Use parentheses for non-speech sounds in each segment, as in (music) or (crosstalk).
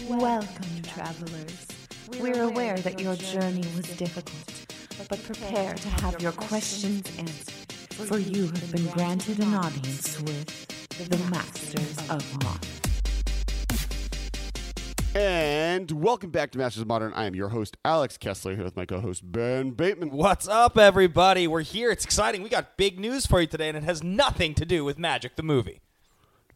Welcome, travelers. We're aware that your journey was difficult, but prepare to have your questions answered, for you have been granted an audience with the Masters of Modern. And welcome back to Masters of Modern. I am your host, Alex Kessler, here with my co host, Ben Bateman. What's up, everybody? We're here. It's exciting. We got big news for you today, and it has nothing to do with Magic the movie.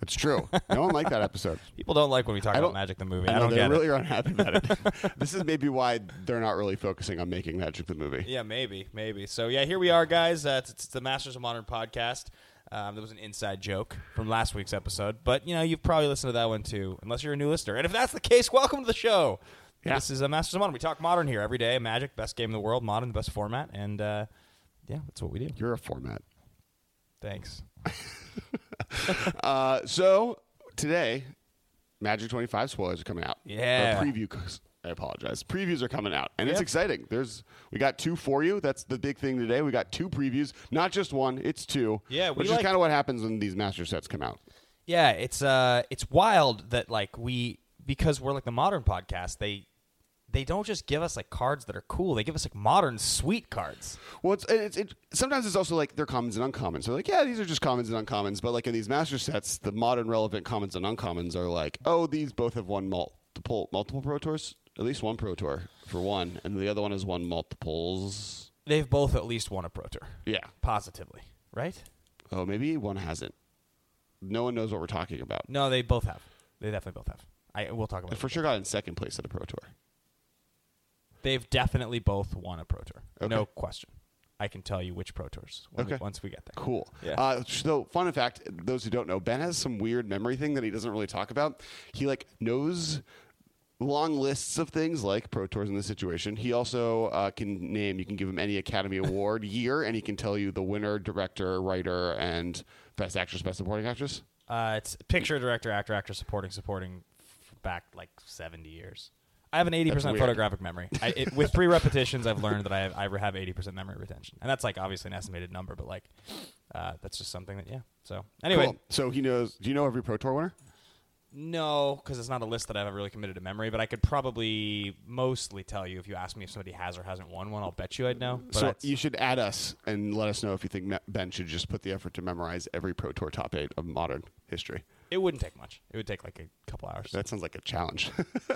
It's true. No one liked that episode. (laughs) People don't like when we talk about Magic the movie. I I, don't they're get really it. unhappy about it. (laughs) (laughs) this is maybe why they're not really focusing on making Magic the movie. Yeah, maybe, maybe. So yeah, here we are, guys. Uh, it's, it's the Masters of Modern podcast. Um, there was an inside joke from last week's episode, but you know you've probably listened to that one too, unless you're a new listener. And if that's the case, welcome to the show. Yeah. This is a Masters of Modern. We talk modern here every day. Magic, best game in the world. Modern, the best format, and uh, yeah, that's what we do. You're a format. Thanks. (laughs) Uh, so today, Magic 25 spoilers are coming out. Yeah. Preview. I apologize. Previews are coming out, and it's exciting. There's we got two for you. That's the big thing today. We got two previews, not just one. It's two. Yeah, which like- is kind of what happens when these master sets come out. Yeah, it's uh it's wild that like we because we're like the modern podcast, they they don't just give us like cards that are cool. They give us like modern sweet cards. Well, it's, it's it, sometimes it's also like they're commons and uncommons. So like, yeah, these are just commons and uncommons. But like in these master sets, the modern relevant commons and uncommons are like, oh, these both have won multiple multiple pro tours. At least one pro tour for one, and the other one has won multiples. They've both at least won a pro tour. Yeah. Positively. Right? Oh, maybe one hasn't. No one knows what we're talking about. No, they both have. They definitely both have. I we'll talk about it. for sure got in second place at a pro tour. They've definitely both won a pro tour. Okay. No question. I can tell you which pro tours when we- Okay. once we get there. Cool. Yeah. Uh, so, fun fact: those who don't know, Ben has some weird memory thing that he doesn't really talk about. He like knows long lists of things like pro tours in this situation. He also uh, can name. You can give him any Academy (laughs) Award year, and he can tell you the winner, director, writer, and best actress, best supporting actress. Uh, it's picture, director, actor, actress, supporting, supporting, f- back like seventy years. I have an eighty percent photographic memory. I, it, with three repetitions, I've learned that I have, I have eighty percent memory retention, and that's like obviously an estimated number, but like uh, that's just something that yeah. So anyway, Cool. So he knows. Do you know every pro tour winner? no, because it's not a list that I have ever really committed to memory, but I could probably mostly tell you if you ask me if somebody has or hasn't won one. I'll bet you I'd know. But so you should add us and let us know if you think Ben should just put the effort to memorize every pro tour top eight of modern history. It wouldn't take much. It would take like a couple hours. That sounds like a challenge. (laughs)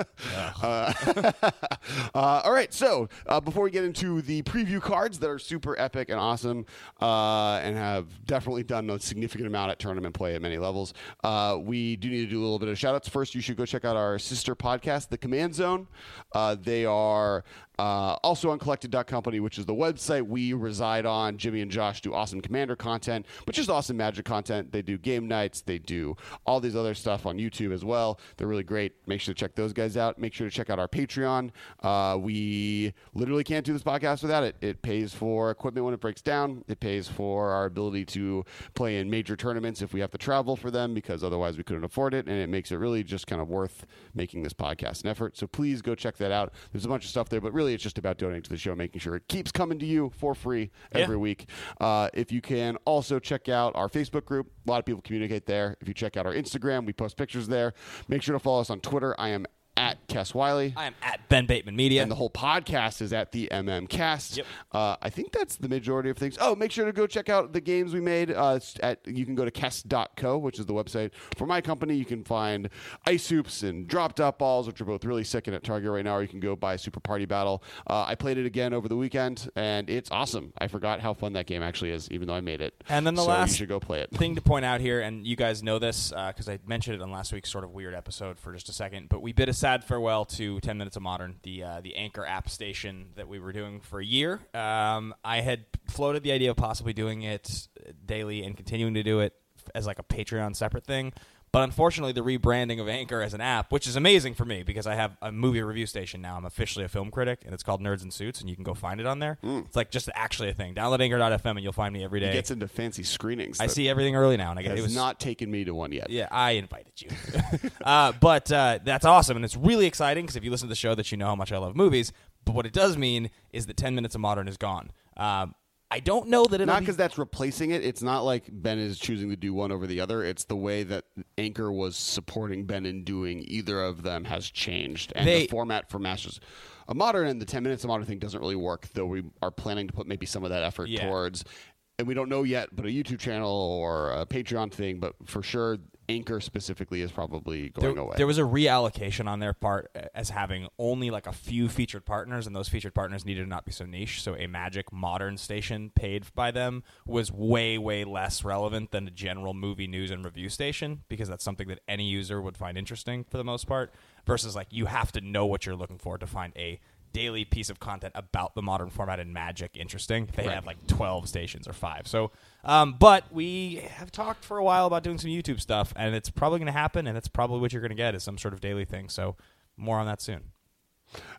uh, (laughs) uh, all right, so uh, before we get into the preview cards that are super epic and awesome uh, and have definitely done a significant amount at tournament play at many levels, uh, we do need to do a little bit of shout outs. First, you should go check out our sister podcast, The Command Zone. Uh, they are uh, also on collected.company, which is the website we reside on. Jimmy and Josh do awesome Commander content, but just awesome Magic content. They do game nights, they do all these other stuff on YouTube as well. They're really great. Make sure to check those guys out. Make sure to check out our Patreon. Uh, we literally can't do this podcast without it. It pays for equipment when it breaks down, it pays for our ability to play in major tournaments if we have to travel for them because otherwise we couldn't afford it. And it makes it really just kind of worth making this podcast an effort. So please go check that out. There's a bunch of stuff there, but really it's just about donating to the show, making sure it keeps coming to you for free every Yeah. week. Uh, if you can also check out our Facebook group, a lot of people communicate there. If you check out our Instagram, we post pictures there. Make sure to follow us on Twitter. I am Kess Wiley. I am at Ben Bateman Media. And the whole podcast is at the MM Cast. Yep. Uh, I think that's the majority of things. Oh, make sure to go check out the games we made. Uh, at you can go to Kess.co, which is the website for my company. You can find ice hoops and drop top balls, which are both really sick and at Target right now. Or you can go buy Super Party Battle. Uh, I played it again over the weekend, and it's awesome. I forgot how fun that game actually is, even though I made it. And then the So last you should go play it. thing to point out here, and you guys know this because I mentioned it on last week's sort of weird episode for just a second, but we bid a sad farewell to 10 Minutes of Modern, the uh, the Anchor app station that we were doing for a year. Um, I had floated the idea of possibly doing it daily and continuing to do it as like a Patreon separate thing. But unfortunately, the rebranding of Anchor as an app, which is amazing for me because I have a movie review station now. I'm officially a film critic, and it's called Nerds and Suits, and you can go find it on there. It's like just actually a thing. Download Anchor.fm, and you'll find me every day. He gets into fancy screenings. I see everything early now, and I get Has it was not taken me to one yet. yeah, I invited you. (laughs) uh, but uh, that's awesome, and it's really exciting because if you listen to the show, that you know how much I love movies. But what it does mean is that 10 minutes of modern is gone. Um, I don't know that it'll Not be- because that's replacing it. It's not like Ben is choosing to do one over the other. It's the way that Anchor was supporting Ben in doing either of them has changed, and They- the format for Masters a Modern and the Ten Minutes of Modern thing doesn't really work. Though we are planning to put maybe some of that effort Yeah. towards, and we don't know yet, but a YouTube channel or a Patreon thing. But for sure, Anchor specifically is probably going there, away. there was a reallocation on their part as having only like a few featured partners, and those featured partners needed to not be so niche. So a Magic Modern station paid by them was way, way less relevant than a general movie news and review station because that's something that any user would find interesting for the most part. Versus like you have to know what you're looking for to find a daily piece of content about the modern format and magic interesting. They Right. have like 12 stations or five. So, um, but we have talked for a while about doing some YouTube stuff, and it's probably going to happen, and that's probably what you're going to get is some sort of daily thing. So, more on that soon.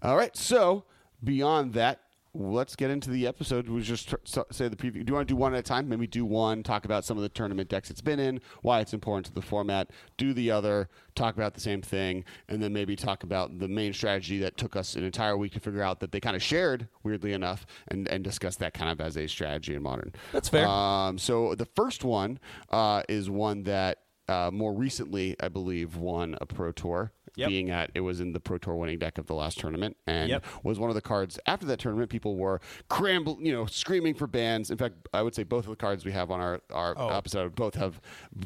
All right. So beyond that, let's get into the episode. We just say the preview. Do you want to do one at a time? Maybe do one. Talk about some of the tournament decks it's been in, why it's important to the format. Do the other. Talk about the same thing, and then maybe talk about the main strategy that took us an entire week to figure out that they kind of shared, weirdly enough, and and discuss that kind of as a strategy in modern. That's fair. Um, so the first one uh, is one that. Uh, more recently, I believe, won a Pro Tour Yep. being at it was in the Pro Tour winning deck of the last tournament and Yep. was one of the cards after that tournament people were cramble you know screaming for bans in fact I would say both of the cards we have on our our Oh. episode both have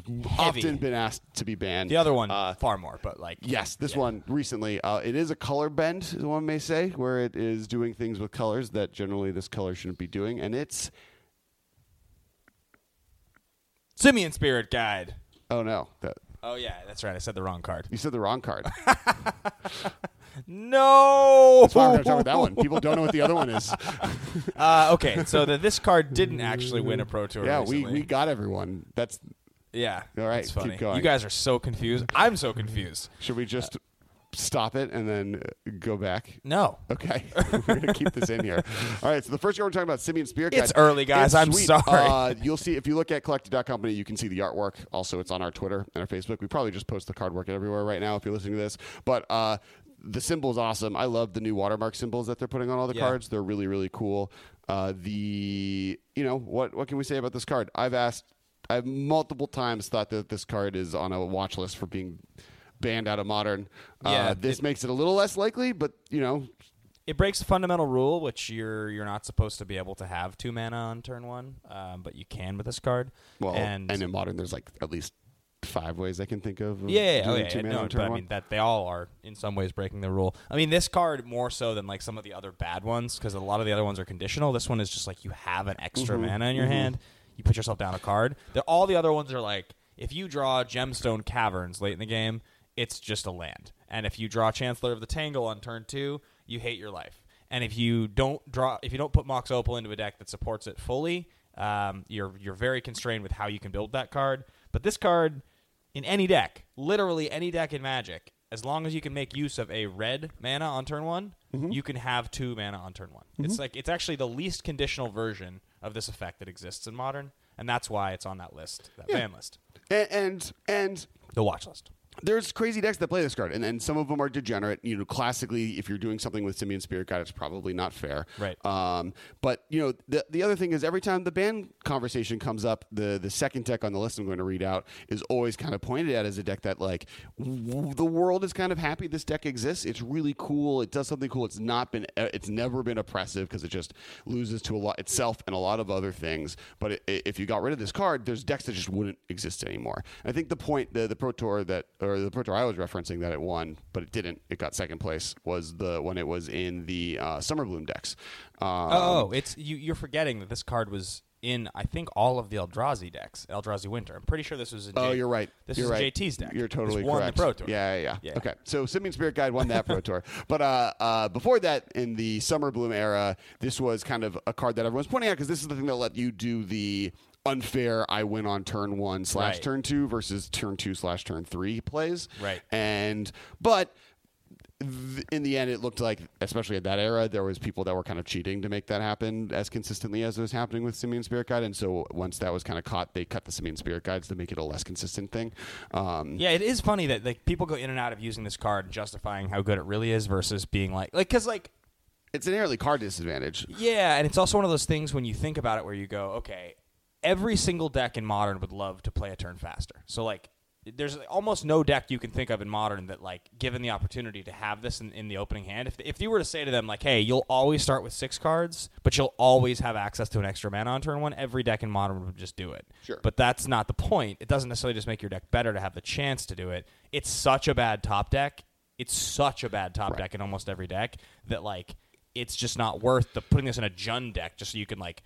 Heavy. often been asked to be banned The other one, uh, far more, but like Yes, this Yeah. one recently. Uh, it is a color bend, as one may say, where it is doing things with colors that generally this color shouldn't be doing, and it's Simian Spirit Guide. oh no, that Oh yeah, that's right. I said the wrong card. you said the wrong card. (laughs) No. That's why we're going to talk about that one. People don't know what the other one is. (laughs) Uh, okay, so the, this card didn't actually win a Pro Tour. yeah, we, recently. we got everyone. That's yeah. All right, keep going. You guys are so confused. I'm so confused. should we just stop it and then go back? No. Okay, (laughs) we're gonna keep this in here. (laughs) All right, so the first card we're talking about, Simian Spear. It's early, guys. It's I'm sweet. sorry. Uh, you'll see if you look at collected.company, you can see the artwork. Also, it's on our Twitter and our Facebook. We probably just post the card work everywhere right now if you're listening to this. But uh, the symbol's awesome. I love the new watermark symbols that they're putting on all the Yeah. cards. They're really really cool. Uh, the you know what what can we say about this card? I've asked. I've multiple times thought that this card is on a watch list for being banned out of modern. Yeah, uh, this it- makes it a little less likely, but you know, It breaks the fundamental rule, which you're you're not supposed to be able to have two mana on turn one, um, but you can with this card. well, and, and, in modern, there's like at least five ways I can think of. of yeah, yeah, oh, yeah, two mana no, on but I mean that they all are in some ways breaking the rule. I mean, this card more so than like some of the other bad ones because a lot of the other ones are conditional. This one is just like you have an extra Mhm, mana in your mhm. hand, you put yourself down a card. they all the other ones are like if you draw Gemstone Caverns late in the game, it's just a land, and if you draw Chancellor of the Tangle on turn two, you hate your life. And if you don't draw, if you don't put Mox Opal into a deck that supports it fully, um, you're you're very constrained with how you can build that card. But this card, in any deck, literally any deck in Magic, as long as you can make use of a red mana on turn one, Mm-hmm. you can have two mana on turn one. It's like it's actually the least conditional version of this effect that exists in Modern, and that's why it's on that list, that Yeah. ban list, and and, and the watch list. There's crazy decks that play this card, and, and some of them are degenerate. You know, classically, if you're doing something with Simian Spirit Guide, it's probably not fair. Right. Um, but you know, the the other thing is every time the ban conversation comes up, the the second deck on the list I'm going to read out is always kind of pointed at as a deck that like w- the world is kind of happy this deck exists. It's really cool. It does something cool. It's not been. uh, It's never been oppressive because it just loses to a lot itself and a lot of other things. But it, if you got rid of this card, there's decks that just wouldn't exist anymore. I think the point the the Pro Tour that or the Pro Tour I was referencing that it won, but it didn't. It got second place was the when it was in the uh, Summer Bloom decks. Um, oh, it's you, you're forgetting that this card was in I think all of the Eldrazi decks, Eldrazi Winter. I'm pretty sure this was in. Oh, you're right. This is right. JT's deck. You're totally this won correct. the Pro Tour. Yeah, yeah, yeah, Yeah. Okay, so Simian Spirit Guide won that Pro Tour, (laughs) but uh, uh, before that, in the Summer Bloom era, this was kind of a card that everyone's pointing out because this is the thing that let you do the unfair I win on turn one slash Right. turn two versus turn two slash turn three plays. Right. And but th- in the end, it looked like, especially at that era, there was people that were kind of cheating to make that happen as consistently as it was happening with Simian Spirit Guide. And so once that was kind of caught, they cut the Simian Spirit Guides to make it a less consistent thing. Um, Yeah, it is funny that like people go in and out of using this card and justifying how good it really is versus being like like because like it's inherently card disadvantage. Yeah, and it's also one of those things when you think about it where you go, okay, every single deck in modern would love to play a turn faster. So like there's almost no deck you can think of in modern that like given the opportunity to have this in, in the opening hand if, if you were to say to them like hey you'll always start with six cards but you'll always have access to an extra mana on turn one every deck in modern would just do it Sure. but that's not the point it doesn't necessarily just make your deck better to have the chance to do it it's such a bad top deck it's such a bad top Right. deck in almost every deck that like it's just not worth the putting this in a Jund deck just so you can like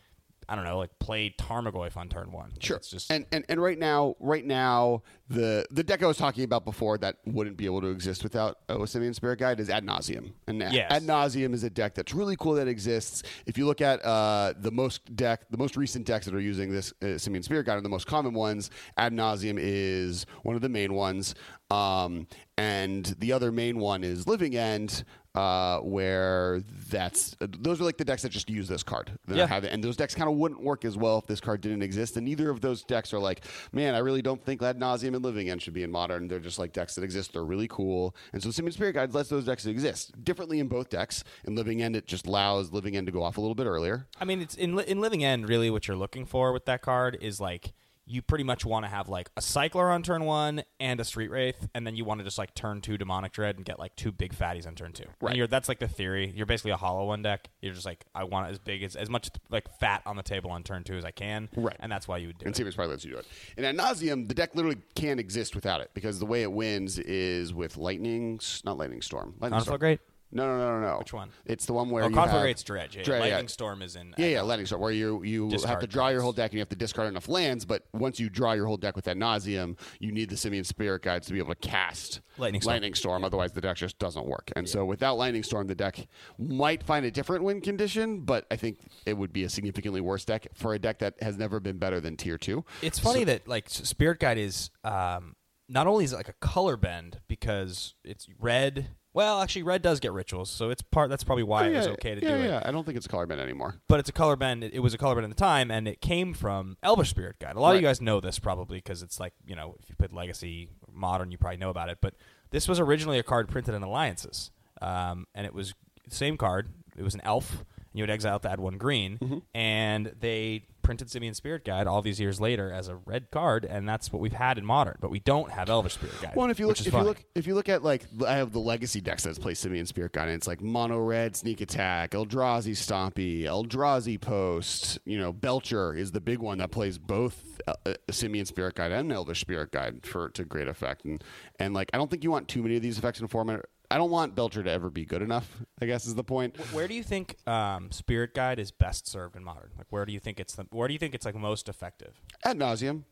I don't know like play Tarmogoyf on turn one Like, Sure. it's just and, and and right now, right now, the the deck I was talking about before that wouldn't be able to exist without a Simian Spirit Guide is Ad Nauseam. And Ad- Yes. Ad Nauseam is a deck that's really cool that exists. If you look at uh, the most deck, the most recent decks that are using this uh, Simian Spirit Guide are the most common ones. Ad Nauseam is one of the main ones, um, and the other main one is Living End. Uh, where that's those are like the decks that just use this card. They're not Yeah. and those decks kind of wouldn't work as well if this card didn't exist. And neither of those decks are like, man, I really don't think Ad Nauseam and Living End should be in Modern. They're just like decks that exist. They're really cool. And so Simian Spirit Guides lets those decks exist differently in both decks. In Living End, it just allows Living End to go off a little bit earlier. I mean, it's in in Living End. Really, what you're looking for with that card is like you pretty much want to have like a cycler on turn one and a street wraith, and then you want to just like turn two demonic dread and get like two big fatties on turn two. And Right. you're, that's like the theory. You're basically a hollow one deck. You're just like I want as big as as much like fat on the table on turn two as I can. Right. And that's why you would do And it. Simian probably lets you do it. And Ad Nauseam, the deck literally can't exist without it because the way it wins is with Lightning, not Lightning Storm. Lightning Storm. Conflagrate? No, no, no, no, no. Which one? It's the one where Oh, you have, Conflagrate's Dredge. Yeah, Dredge, yeah. Lightning Storm is in. Yeah, yeah, Lightning Storm, where you you have to draw your whole deck and you have to discard enough lands, but once you draw your whole deck with Ad Nauseam, you need the Simian Spirit Guides to be able to cast Lightning Storm. Lightning Storm, otherwise the deck just doesn't work. And so without Lightning Storm, the deck might find a different win condition, but I think it would be a significantly worse deck for a deck that has never been better than tier two. It's funny that like Spirit Guide is um, not only is it like a color bend because it's red. Well, actually, red does get rituals, so it's part. That's probably why it was okay to yeah, do yeah. it. Yeah, I don't think it's color bend anymore. But it's a color bend. It, it was a color bend at the time, and it came from Elvish Spirit Guide. A lot of you guys know this probably because it's like you know if you played Legacy Modern, you probably know about it. But this was originally a card printed in Alliances, um, and it was same card. It was an elf, and you would exile to add one green, Mm-hmm. and they printed Simian Spirit Guide all these years later as a red card, and that's what we've had in Modern. But we don't have Elvish Spirit Guide. Well, and if you look, if you look, if you look at like, I have the legacy decks that's play Simian Spirit Guide, and it's like mono red sneak attack, Eldrazi Stompy, Eldrazi Post. You know, Belcher is the big one that plays both uh, uh, Simian Spirit Guide and Elvish Spirit Guide for to great effect. And and like, I don't think you want too many of these effects in a format. I don't want Belcher to ever be good enough. I guess is the point. Where do you think um, Spirit Guide is best served in Modern? Like, where do you think it's the, where do you think it's like most effective? Ad nauseam.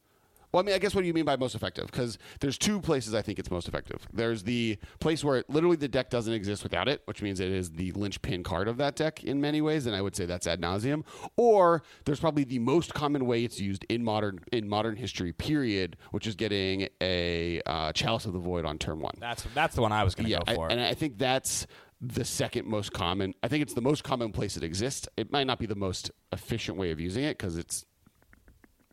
Well, I mean, I guess what do you mean by most effective? Because there's two places I think it's most effective. There's the place where it, literally the deck doesn't exist without it, which means it is the linchpin card of that deck in many ways, and I would say that's ad nauseam. Or there's probably the most common way it's used in modern in modern history, period, which is getting a uh, Chalice of the Void on turn one. That's that's the one I was going to Yeah, go I- for. and I think that's the second most common. I think it's the most common place it exists. It might not be the most efficient way of using it because it's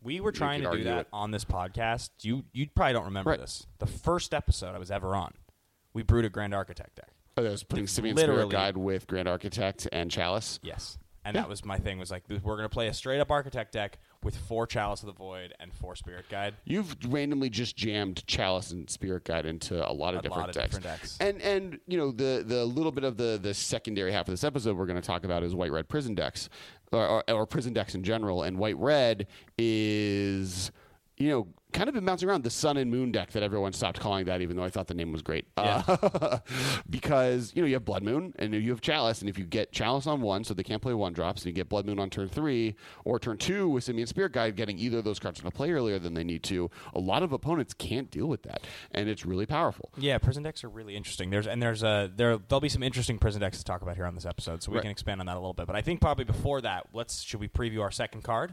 we were trying to do that it. on this podcast. You you probably don't remember Right. this. The first episode I was ever on, we brewed a Grand Architect deck. Oh, that was putting Simian Spirit Guide with Grand Architect and Chalice. Yes, and Yeah. that was my thing. Was like we're going to play a straight up Architect deck with four Chalice of the Void and four Spirit Guide. You've randomly just jammed Chalice and Spirit Guide into a lot of A different lot of decks. different decks. And and you know the the little bit of the the secondary half of this episode we're going to talk about is white red prison decks or, or, prison decks in general. And white red is you know kind of been bouncing around the sun and moon deck that everyone stopped calling that even though I thought the name was great. Uh, (laughs) because you know you have blood moon and you have chalice and if you get chalice on one so they can't play one drops and you get blood moon on turn three or turn two with Simian Spirit Guide getting either of those cards into play earlier than they need to a lot of opponents can't deal with that and it's really powerful. Yeah, prison decks are really interesting. There's and there's a there there'll be some interesting prison decks to talk about here on this episode, so we Right. can expand on that a little bit. But I think probably before that, let's should we preview our second card?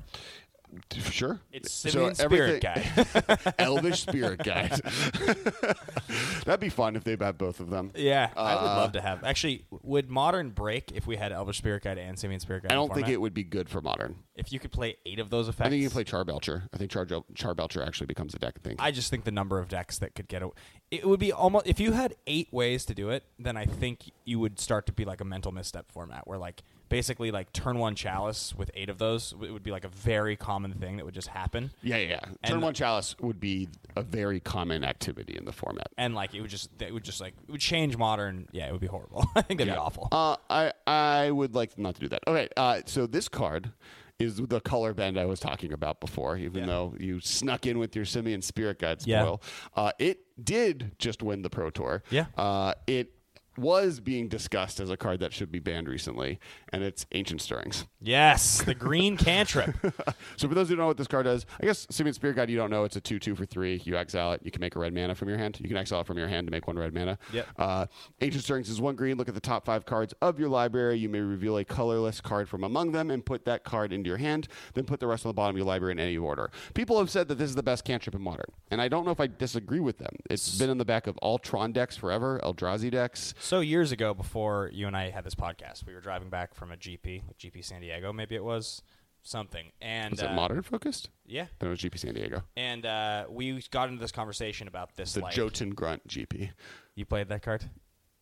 Sure. It's Simian Spirit Guide. (laughs) Elvish (laughs) Spirit Guide. (laughs) That'd be fun if they had both of them. yeah, I would Uh, love to have. Actually, would Modern break if we had Elvish Spirit Guide and Simian Spirit Guide? I don't think format? it would be good for modern. If you could play eight of those effects, I think you can play Charbelcher. I think Char Charbelcher actually becomes a deck thing. I just think the number of decks that could get a, it would be almost if you had eight ways to do it, then I think you would start to be like a mental misstep format where like basically like turn one chalice with eight of those it would be like a very common thing that would just happen. yeah, yeah. yeah. And- Turn one chalice would be a very common activity in the format. And like it would just it would just like it would change modern. Yeah, it would be horrible. (laughs) I think that'd be awful. Uh, I I would like not to do that. Okay, uh, so this card is the color bend I was talking about before. Even Yeah. though you snuck in with your Simian Spirit Guide Yeah. uh, it did just win the Pro Tour. Yeah. uh, it was being discussed as a card that should be banned recently, and it's Ancient Stirrings. yes, the green cantrip. (laughs) So for those who don't know what this card does, I guess Simian Spirit Guide you don't know. It's a two two for three. You exile it. You can make a red mana from your hand. You can exile it from your hand to make one red mana. Yep. Uh, Ancient Stirrings is one green. Look at the top five cards of your library. You may reveal a colorless card from among them and put that card into your hand. Then put the rest on the bottom of your library in any order. People have said that this is the best cantrip in Modern, and I don't know if I disagree with them. It's been in the back of all Tron decks forever, Eldrazi decks. So years ago, before you and I had this podcast, we were driving back from a GP, like GP San Diego, maybe it was something, and Was it uh, Modern focused? Yeah, Then it was GP San Diego. and uh, we got into this conversation about this. The like, Jotun Grunt GP. you played that card?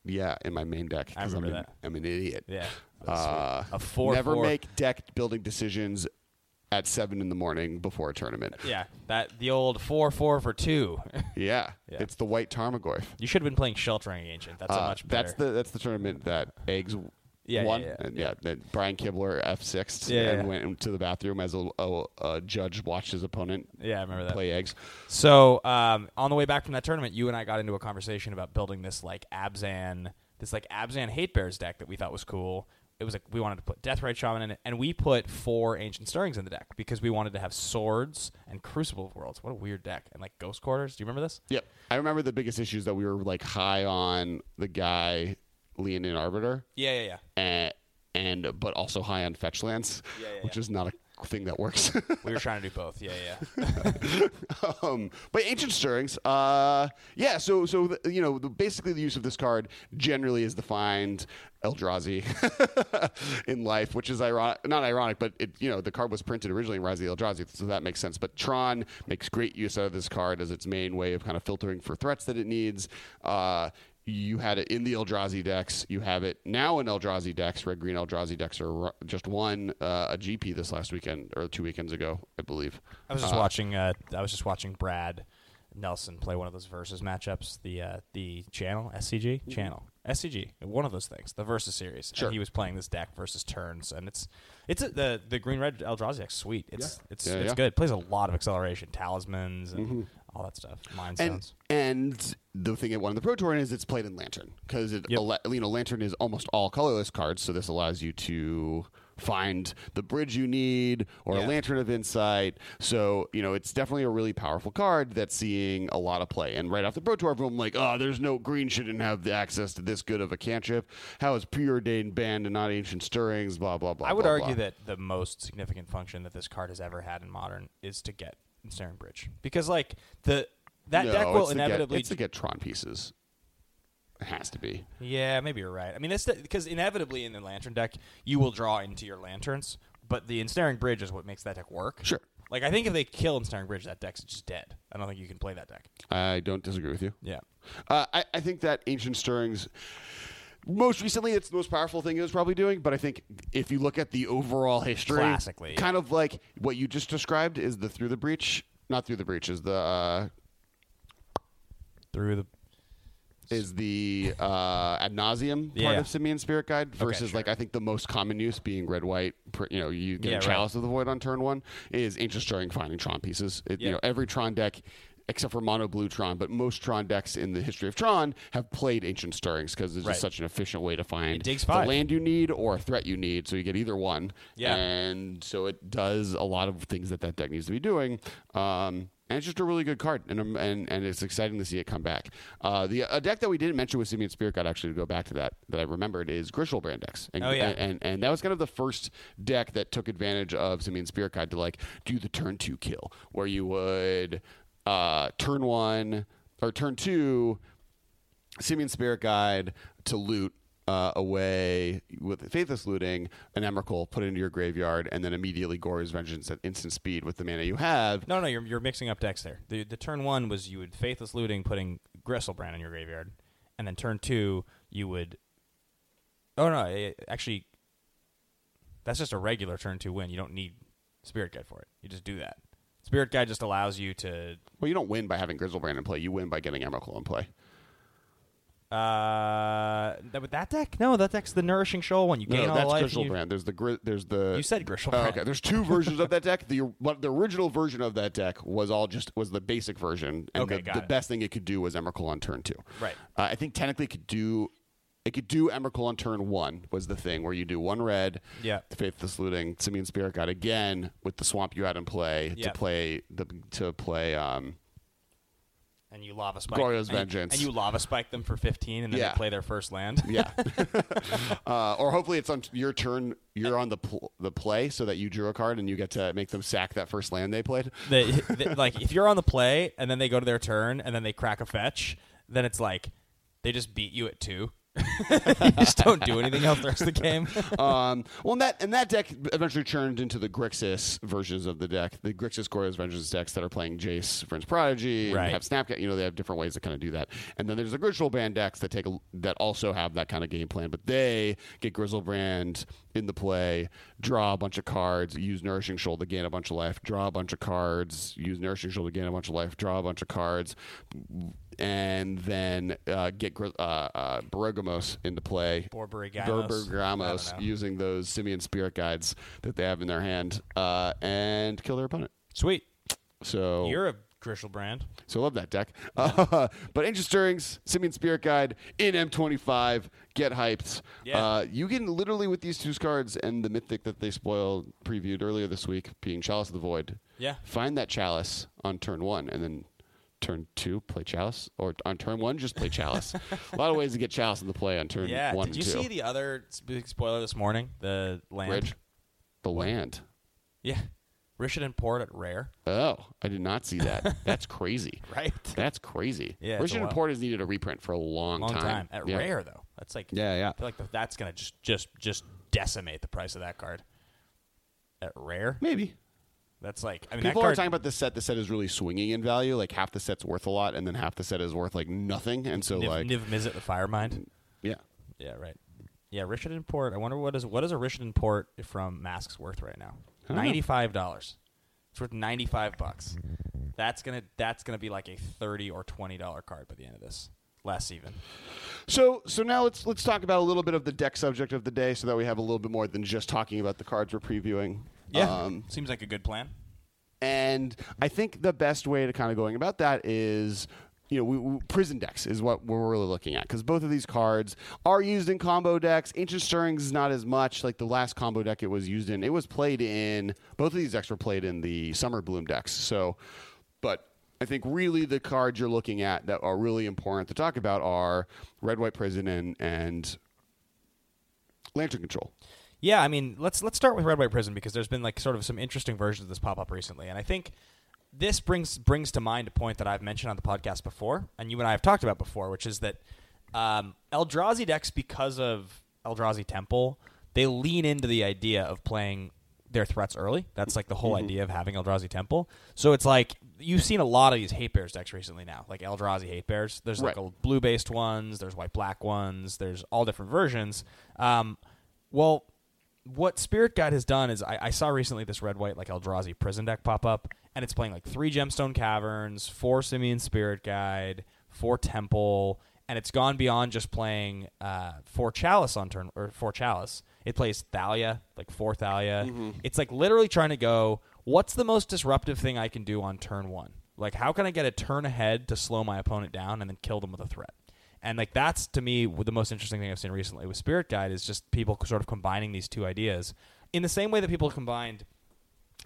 Yeah, in my main deck. I remember I'm an, that. I'm an idiot. Yeah, Uh, a four. never four. make deck building decisions at seven in the morning before a tournament. Yeah, that the old four four for two. (laughs) Yeah, Yeah. it's the white Tarmogoyf. you should have been playing Sheltering Ancient. That's a Uh, much better. That's the that's the tournament that eggs Yeah, yeah, won. yeah, and yeah, that Brian Kibler F six Yeah, and yeah. went into the bathroom as a, a, a judge watched his opponent yeah, I remember that. play eggs. So um, on the way back from that tournament, you and I got into a conversation about building this like Abzan, this like Abzan Hate Bears deck that we thought was cool. It was like we wanted to put Deathrite Shaman in it, and we put four Ancient Stirrings in the deck because we wanted to have swords and Crucible of Worlds. What a weird deck! And like Ghost Quarters. Do you remember this? Yep, I remember the biggest issues that we were like high on the guy Leonin Arbiter. Yeah, yeah, yeah. and, and but also high on fetch lands, Yeah, yeah, (laughs) which yeah. is not a thing that works. (laughs) We were trying to do both. Yeah, yeah. (laughs) um, but ancient stirrings, uh, yeah. So so the, you know the, basically the use of this card generally is defined Eldrazi (laughs) in life, which is ironic, not ironic, but it you know the card was printed originally in Rise of the Eldrazi, so that makes sense. But Tron makes great use out of this card as its main way of kind of filtering for threats that it needs. Uh, you had it in the Eldrazi decks. You have it now in Eldrazi decks. Red green Eldrazi decks are just won uh, a GP this last weekend or two weekends ago, I believe. I was just watching. Uh, I was just watching Brad Nelson play one of those versus matchups. The uh, the channel SCG channel SCG one of those things. The versus series. Sure. And he was playing this deck versus turns, and it's it's a, the the green red Eldrazi deck's sweet. It's it's Yeah, it's yeah. Mm-hmm. good. It plays a lot of acceleration, talismans, and all that stuff. Mind and stones. and the thing it won the Pro Tour is it's played in Lantern because it Yep. ele- you know Lantern is almost all colorless cards, so this allows you to find the bridge you need or Yeah. a Lantern of Insight. So you know it's definitely a really powerful card that's seeing a lot of play. And right off the Pro Tour, everyone like, oh, there's no green shouldn't have the access to this good of a cantrip. How is preordained banned and not ancient stirrings? Blah blah blah. I would blah, argue blah. that the most significant function that this card has ever had in modern is to get Ensnaring Bridge because like the that no, deck will it's to get- inevitably it's to get Tron pieces. It has to be. Yeah, maybe you're right. I mean, that's because inevitably in the lantern deck, you will draw into your lanterns, but the ensnaring bridge is what makes that deck work. Sure. Like I think if they kill ensnaring bridge, that deck's just dead. I don't think you can play that deck. I don't disagree with you. Yeah. Uh, I, I think that ancient stirrings. Most recently, it's the most powerful thing it was probably doing. But I think if you look at the overall history, Classically, kind of like what you just described is the through the breach, not through the breach, is the uh, Through the is the uh, ad nauseum part Yeah. of Simian Spirit Guide versus sure. like I think the most common use being red white. pr- You know, you get Yeah, a right. chalice of the void on turn one is ancient stirring finding Tron pieces. It, You know, every Tron deck. Except for mono blue Tron, but most Tron decks in the history of Tron have played Ancient Stirrings because it's Right. just such an efficient way to find the land you need or a threat you need, so you get either one. Yeah. and so it does a lot of things that that deck needs to be doing. Um, and it's just a really good card, and um, and, and it's exciting to see it come back. Uh, the a deck that we didn't mention with Simian Spirit Guide, actually, to go back to that, that I remembered is Griselbrand decks. And, Oh, yeah. and, and and that was kind of the first deck that took advantage of Simian Spirit Guide to like do the turn two kill, where you would uh, turn one or turn two, Simian Spirit Guide to loot uh, away with Faithless Looting, an Emrakul, put into your graveyard, and then immediately Goryo's Vengeance at instant speed with the mana you have. No, no, you're, you're mixing up decks there. The the turn one was you would faithless looting, putting Griselbrand in your graveyard, and then turn two you would. Oh no, eh, actually, that's just a regular turn two win. You don't need Spirit Guide for it. You just do that. Spirit Guide just allows you to. Well, you don't win by having Griselbrand in play. You win by getting Emrakul in play. Uh, that, with that deck? No, that deck's the Nourishing Shoal one. You gain no, all that's life. and you- Griselbrand. There's the gri- there's the You said Griselbrand. Oh, okay, there's two versions of that deck. The what the original version of that deck was all just was the basic version, and Okay, the, the best thing it could do was Emrakul on turn two. Right. Uh, I think technically it could do it could do Emrakul on turn one was the thing where you do one red, Yeah. Faithless Looting, Simian Spirit Guide again with the swamp you had in play to play the to play um and you lava spike. And, Vengeance. And you lava spike them for 15, and then Yeah. they play their first land. (laughs) yeah, (laughs) uh, or hopefully it's on your turn. You're on the pl- the play so that you drew a card and you get to make them sack that first land they played. (laughs) they, they- like if you're on the play and then they go to their turn and then they crack a fetch, then it's like they just beat you at two. (laughs) you just don't do anything else the rest of the game. (laughs) um, well, and that and that deck eventually turned into the Grixis versions of the deck, the Grixis Goryo's Vengeance decks that are playing Jace, Vryn's Prodigy, and Right. have Snapcat. You know, they have different ways to kind of do that. And then there's the Griselbrand decks that take a, that also have that kind of game plan, but they get Griselbrand in the play, draw a bunch of cards, use Nourishing Shoal to gain a bunch of life, draw a bunch of cards, use Nourishing Shoal to gain a bunch of life, draw a bunch of cards, and then uh, get uh, uh, Bergamos into play. Borborygamos. Berbergamos I don't know. using those Simian Spirit Guides that they have in their hand uh, and kill their opponent. Sweet. So You're a Grishel brand. so I love that deck. Uh, (laughs) but Ancient Stirrings, Simeon Spirit Guide in M25. Get hyped. Yeah. Uh, you can literally with these two cards and the mythic that they spoiled previewed earlier this week, being Chalice of the Void. Yeah. Find that Chalice on turn one, and then turn two play Chalice, or on turn one just play Chalice. (laughs) a lot of ways to get Chalice in the play on turn Yeah. one Did you and two. see the other big spoiler this morning? The land. Bridge, the land. Yeah. Rishadan Port at Rare. Oh, I did not see that. (laughs) That's crazy. Right. That's crazy. Yeah, it's a Richard while. Port has needed a reprint for a long, Long time. At Yeah. Rare though. That's like Yeah, yeah. I feel like th- that's gonna just just just decimate the price of that card. At Rare, Maybe. That's like I mean People that are talking about the set. The set is really swinging in value. Like half the set's worth a lot, and then half the set is worth like nothing. And so, Niv, like, Niv Mizzet the Firemind. yeah, Yeah, right. Yeah, Rishadan Port. I wonder what is what is a Rishadan Port from Masques worth right now? Ninety five dollars. It's worth ninety five bucks. That's gonna that's gonna be like a thirty or twenty dollar card by the end of this. Less even. So so now let's let's talk about a little bit of the deck subject of the day, so that we have a little bit more than just talking about the cards we're previewing. Um, seems like a good plan. And I think the best way to kind of going about that is, you know, we, we, prison decks is what we're really looking at because both of these cards are used in combo decks. Ancient Stirrings is not as much. Like the last combo deck it was used in, it was played in. Both of these decks were played in the Summer Bloom decks. So, but I think really the cards you're looking at that are really important to talk about are Red White Prison and and Lantern Control. Yeah, I mean, let's let's start with Red White Prison because there's been like sort of some interesting versions of this pop up recently, and I think this brings brings to mind a point that I've mentioned on the podcast before, and you and I have talked about before, which is that um, Eldrazi decks, because of Eldrazi Temple, they lean into the idea of playing their threats early. That's like the whole idea of having Eldrazi Temple. So it's like you've seen a lot of these hate bears decks recently now, like Eldrazi hate bears. There's like Right. a blue based ones, there's white black ones, there's all different versions. Um, well, what Spirit Guide has done is I, I saw recently this red white like Eldrazi prison deck pop up, and it's playing like three Gemstone Caverns, four Simian Spirit Guide, four Temple, and it's gone beyond just playing uh, four Chalice on turn or four Chalice. It plays Thalia, like four Thalia. It's like literally trying to go. What's the most disruptive thing I can do on turn one? Like, how can I get a turn ahead to slow my opponent down and then kill them with a threat? And like that's to me the most interesting thing I've seen recently with Spirit Guide is just people sort of combining these two ideas in the same way that people combined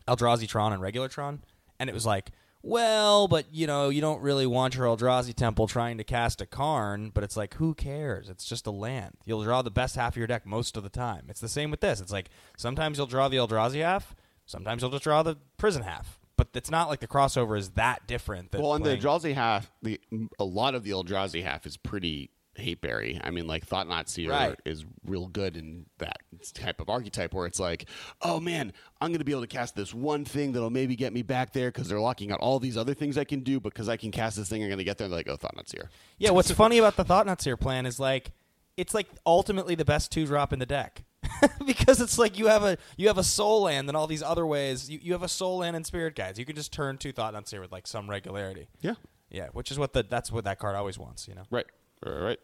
Eldrazi Tron and regular Tron, and it was like, well, but you know, you don't really want your Eldrazi temple trying to cast a Karn, but it's like, who cares? It's just a land. You'll draw the best half of your deck most of the time. It's the same with this. It's like sometimes you'll draw the Eldrazi half, sometimes you'll just draw the prison half. But it's not like the crossover is that different. That Well, and the Eldrazi half, the a lot of the old Eldrazi half is pretty hateberry. I mean, like Thought-Knot Seer Right. is real good in that type of archetype where it's like, oh man, I'm going to be able to cast this one thing that'll maybe get me back there because they're locking out all these other things I can do because I can cast this thing. I'm going to get there. And they're like, oh, Thought-Knot Seer. Yeah, what's (laughs) funny about the Thought-Knot Seer plan is like it's like ultimately the best two drop in the deck. (laughs) because it's like you have a you have a sol land and all these other ways. You, you have a sol land and spirit guides. You can just turn to thought-knot seer with like some regularity. Yeah. Yeah, which is what the that's what that card always wants, you know. Right. Right.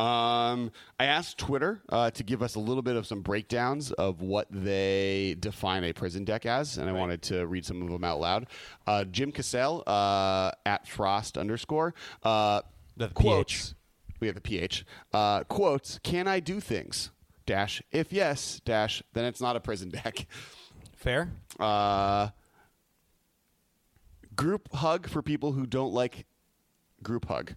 Um, I asked Twitter uh, to give us a little bit of some breakdowns of what they define a prison deck as, and I wanted to read some of them out loud. Uh, Jim Cassell uh, at Frost underscore uh, The PH. quotes. We have the PH uh, quotes. Can I do things? Dash. If yes. Dash. Then it's not a prison (laughs) deck. Fair? Uh, group hug for people who don't like group hug.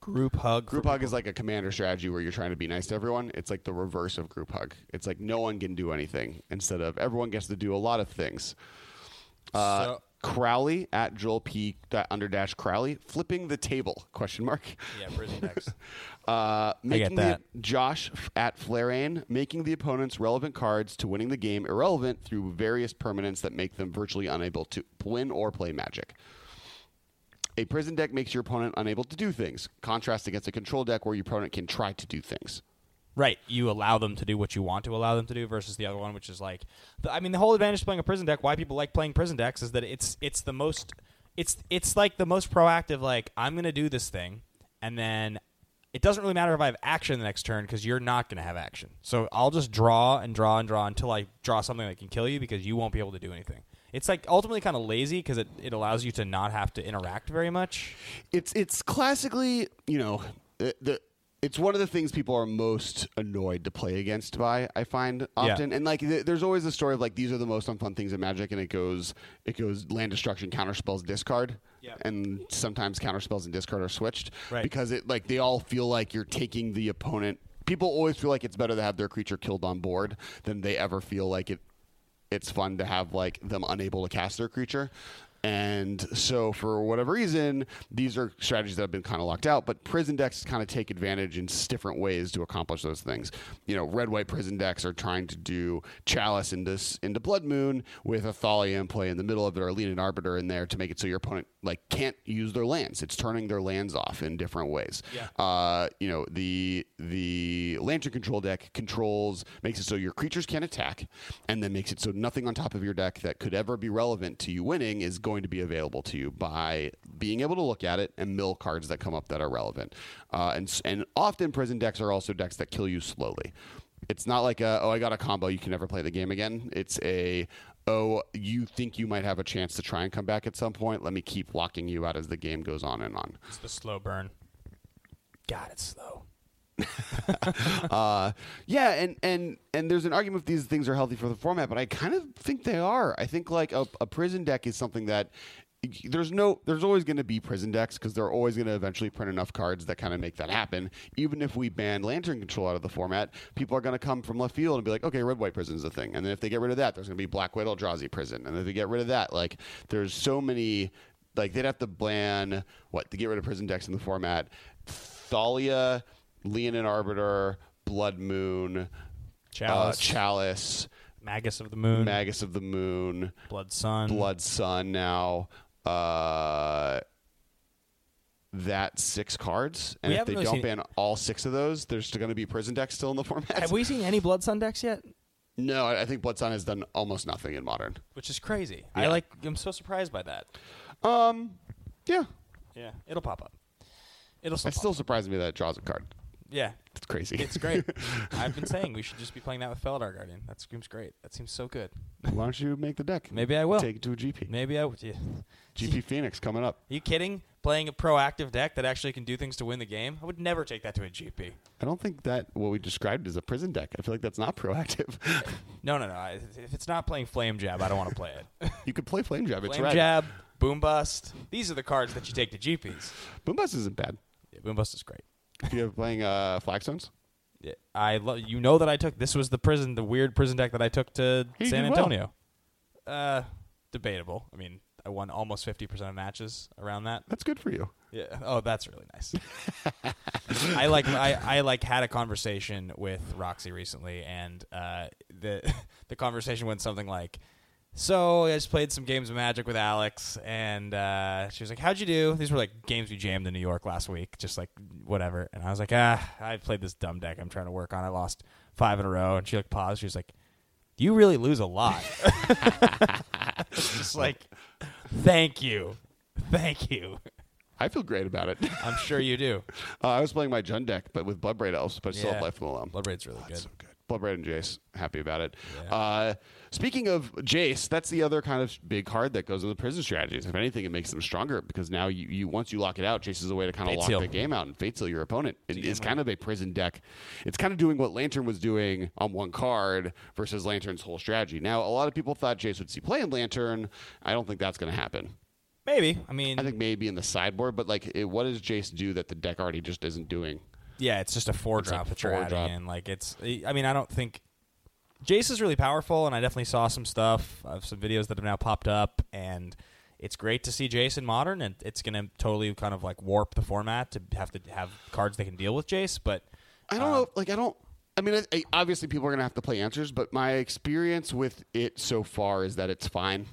Group hug. Group hug is like a commander strategy where you're trying to be nice to everyone. It's like the reverse of group hug. It's like no one can do anything instead of everyone gets to do a lot of things. Uh, So- Crowley at Joel P. That under dash Crowley flipping the table question mark. Yeah, prison decks. (laughs) Uh, making that. The, Josh at Flarain making the opponent's relevant cards to winning the game irrelevant through various permanents that make them virtually unable to win or play Magic. A prison deck makes your opponent unable to do things. Contrast against a control deck where your opponent can try to do things. Right, you allow them to do what you want to allow them to do versus the other one, which is like, the, I mean, the whole advantage of playing a prison deck. Why people like playing prison decks is that it's it's the most, it's it's like the most proactive. Like I'm gonna do this thing, and then it doesn't really matter if I have action the next turn because you're not gonna have action. So I'll just draw and draw and draw until I draw something that can kill you because you won't be able to do anything. It's like ultimately kind of lazy because it, it allows you to not have to interact very much. It's it's classically, you know, the, the it's one of the things people are most annoyed to play against by. I find often, and like th- there's always a story of like these are the most unfun things in Magic, and it goes it goes land destruction, counter spells, discard. Yeah. And sometimes counter spells and discard are switched Right. because it like they all feel like you're taking the opponent. People always feel like it's better to have their creature killed on board than they ever feel like it it's fun to have like them unable to cast their creature. And so, for whatever reason, these are strategies that have been kind of locked out. But prison decks kind of take advantage in different ways to accomplish those things. You know, red white prison decks are trying to do Chalice into into Blood Moon with a Thalia in play in the middle of it, or Leonin Arbiter in there to make it so your opponent like can't use their lands. It's turning their lands off in different ways. Yeah. Uh, you know, the the Lantern control deck controls makes it so your creatures can't attack, and then makes it so nothing on top of your deck that could ever be relevant to you winning is going to be available to you by being able to look at it and mill cards that come up that are relevant. Uh, and and often prison decks are also decks that kill you slowly. It's not like a, oh I got a combo you can never play the game again. It's a oh you think you might have a chance to try and come back at some point. Let me keep locking you out as the game goes on and on. It's the slow burn. God, it's slow. (laughs) uh, yeah, and and and there's an argument if these things are healthy for the format, but I kind of think they are. I think like a, a prison deck is something that there's no there's always going to be prison decks because they're always going to eventually print enough cards that kind of make that happen. Even if we ban lantern control out of the format, people are going to come from left field and be like, okay, red white prison is a thing, and then if they get rid of that, there's going to be black white Eldrazi prison, and if they get rid of that, like there's so many like they'd have to ban what to get rid of prison decks in the format. Thalia, Leonin Arbiter, Blood Moon, Chalice. uh, Chalice, Magus of the Moon. Magus of the Moon, Blood Sun. Blood Sun. Now, uh, that six cards, and We if they really don't ban all six of those, there's still going to be prison decks still in the (laughs) format. Have we seen any Blood Sun decks yet? No, I think Blood Sun has done almost nothing in modern. Which is crazy. I like. I'm so surprised by that. Um, yeah, Yeah, it'll pop up. It'll it still. still surprises me that it draws a card. Yeah, It's crazy. It's great. (laughs) I've been saying we should just be playing that with Felidar Guardian. That seems great. That seems so good. Why don't you make the deck? Maybe I will. Take it to a GP. Maybe I would. Yeah. GP Phoenix coming up. Are you kidding? Playing a proactive deck that actually can do things to win the game? I would never take that to a GP. I don't think that what we described is a prison deck. I feel like that's not (laughs) proactive. (laughs) No, no, no. I- If it's not playing Flame Jab, I don't want to play it. you could play Flame Jab. It's right. Flame red. Jab, Boom Bust. These are the cards that you take to GPs. Boom Bust isn't bad. Yeah, Boom Bust is great. If you're playing uh, Flagstones, Yeah, I lo- you know that I took this was the prison the weird prison deck that I took to He San did well. Antonio. Uh, debatable. I mean, I won almost fifty percent of matches around that. that's good for you. Yeah. Oh, that's really nice. (laughs) I like I, I like had a conversation with Roxy recently, and uh, the (laughs) the conversation went something like, "So I just played some games of Magic with Alex, and uh, she was like, "How'd you do?" These were like games we jammed in New York last week, just like whatever. And I was like, "Ah, I played this dumb deck I'm trying to work on. I lost five in a row." And she like paused. She was like, "You really lose a lot." (laughs) Just like, thank you, thank you. I feel great about it. (laughs) I'm sure you do. (laughs) Uh, I was playing my Jund deck, but with Bloodbraid Elves, but still Yeah. have Life of the Lamb. Bloodbraid's really good. So good. Bloodbraid and Jace, happy about it. Yeah. Uh, speaking of Jace, that's the other kind of big card that goes in the prison strategies. If anything, it makes them stronger because now you, you once you lock it out, Jace is a way to kind of lock the game out and fate seal your opponent. It game is winner. kind of a prison deck. It's kind of doing what Lantern was doing on one card versus Lantern's whole strategy. Now, a lot of people thought Jace would see play in Lantern. I don't think that's going to happen. Maybe. I mean, I think maybe in the sideboard, but like, it, what does Jace do that the deck already just isn't doing? yeah, it's just a four It's drop like that you're four adding drop. in. Like it's. I mean, I don't think Jace is really powerful, and I definitely saw some stuff of some videos that have now popped up, and it's great to see Jace in modern, and it's going to totally kind of like warp the format to have to have cards that can deal with Jace. But I don't know. Um, like, I don't. I mean, I, I- obviously, people are going to have to play answers, but my experience with it so far is that it's fine.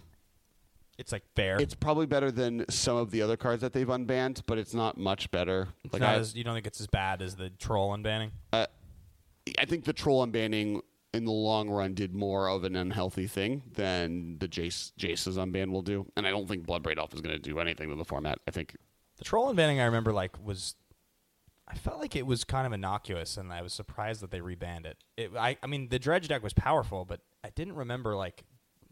it's like fair. It's probably better than some of the other cards that they've unbanned, but it's not much better. It's Like, I, as, you don't think it's as bad as the troll unbanning? Uh, I think the troll unbanning in the long run did more of an unhealthy thing than the Jace Jace's unban will do, and I don't think Bloodbraid Elf is going to do anything to the format. I think The troll unbanning I remember like was I felt like it was kind of innocuous and I was surprised that they rebanned it. it I I mean the dredge deck was powerful, but I didn't remember like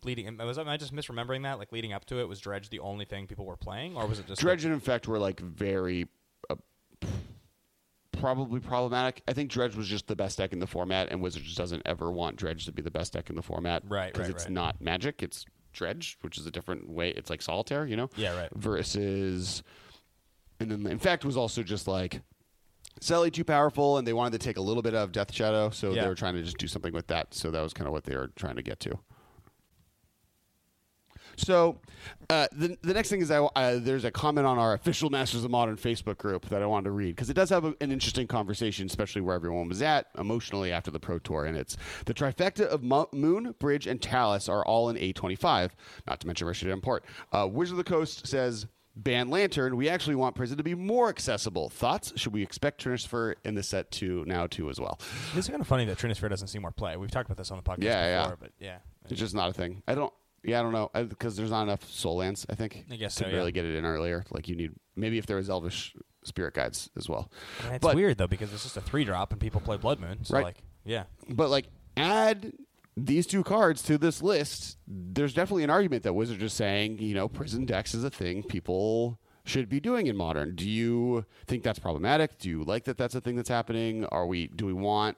leading was am I just misremembering that? Like leading up to it was dredge the only thing people were playing or was it just Dredge and Infect were like very uh, probably problematic. I think Dredge was just the best deck in the format, and Wizards just doesn't ever want Dredge to be the best deck in the format, Right, Because right, it's right. not Magic; it's Dredge, which is a different way. It's like Solitaire, you know? Yeah, right. Versus, and then the Infect was also just like. Sally too powerful, and they wanted to take a little bit of Death Shadow, so Yeah. they were trying to just do something with that. So that was kind of what they were trying to get to. So, uh, the, the next thing is I, uh, there's a comment on our official Masters of Modern Facebook group that I wanted to read because it does have a, an interesting conversation, especially where everyone was at emotionally after the Pro Tour. And it's the trifecta of Mo- Moon, Bridge, and Chalice are all in A25, not to mention Rishadan Port. Uh, Wizard of the Coast says, Ban Lantern, we actually want prison to be more accessible. Thoughts? Should we expect Trinisphere in the set two now too as well? It's kind of funny that Trinisphere doesn't see more play. We've talked about this on the podcast Yeah, before, yeah. but yeah. It's just not a thing. I don't. Yeah, I don't know uh, because there's not enough sol lands. I think. I guess to so, yeah. really get it in earlier. Like you need maybe if there was elvish spirit guides as well. It's but weird though because it's just a three drop and people play Blood Moon. So Right. like yeah. but like add these two cards to this list. There's definitely an argument that Wizards are saying you know prison decks is a thing people should be doing in modern. Do you think that's problematic? Do you like that that's a thing that's happening? Are we? Do we want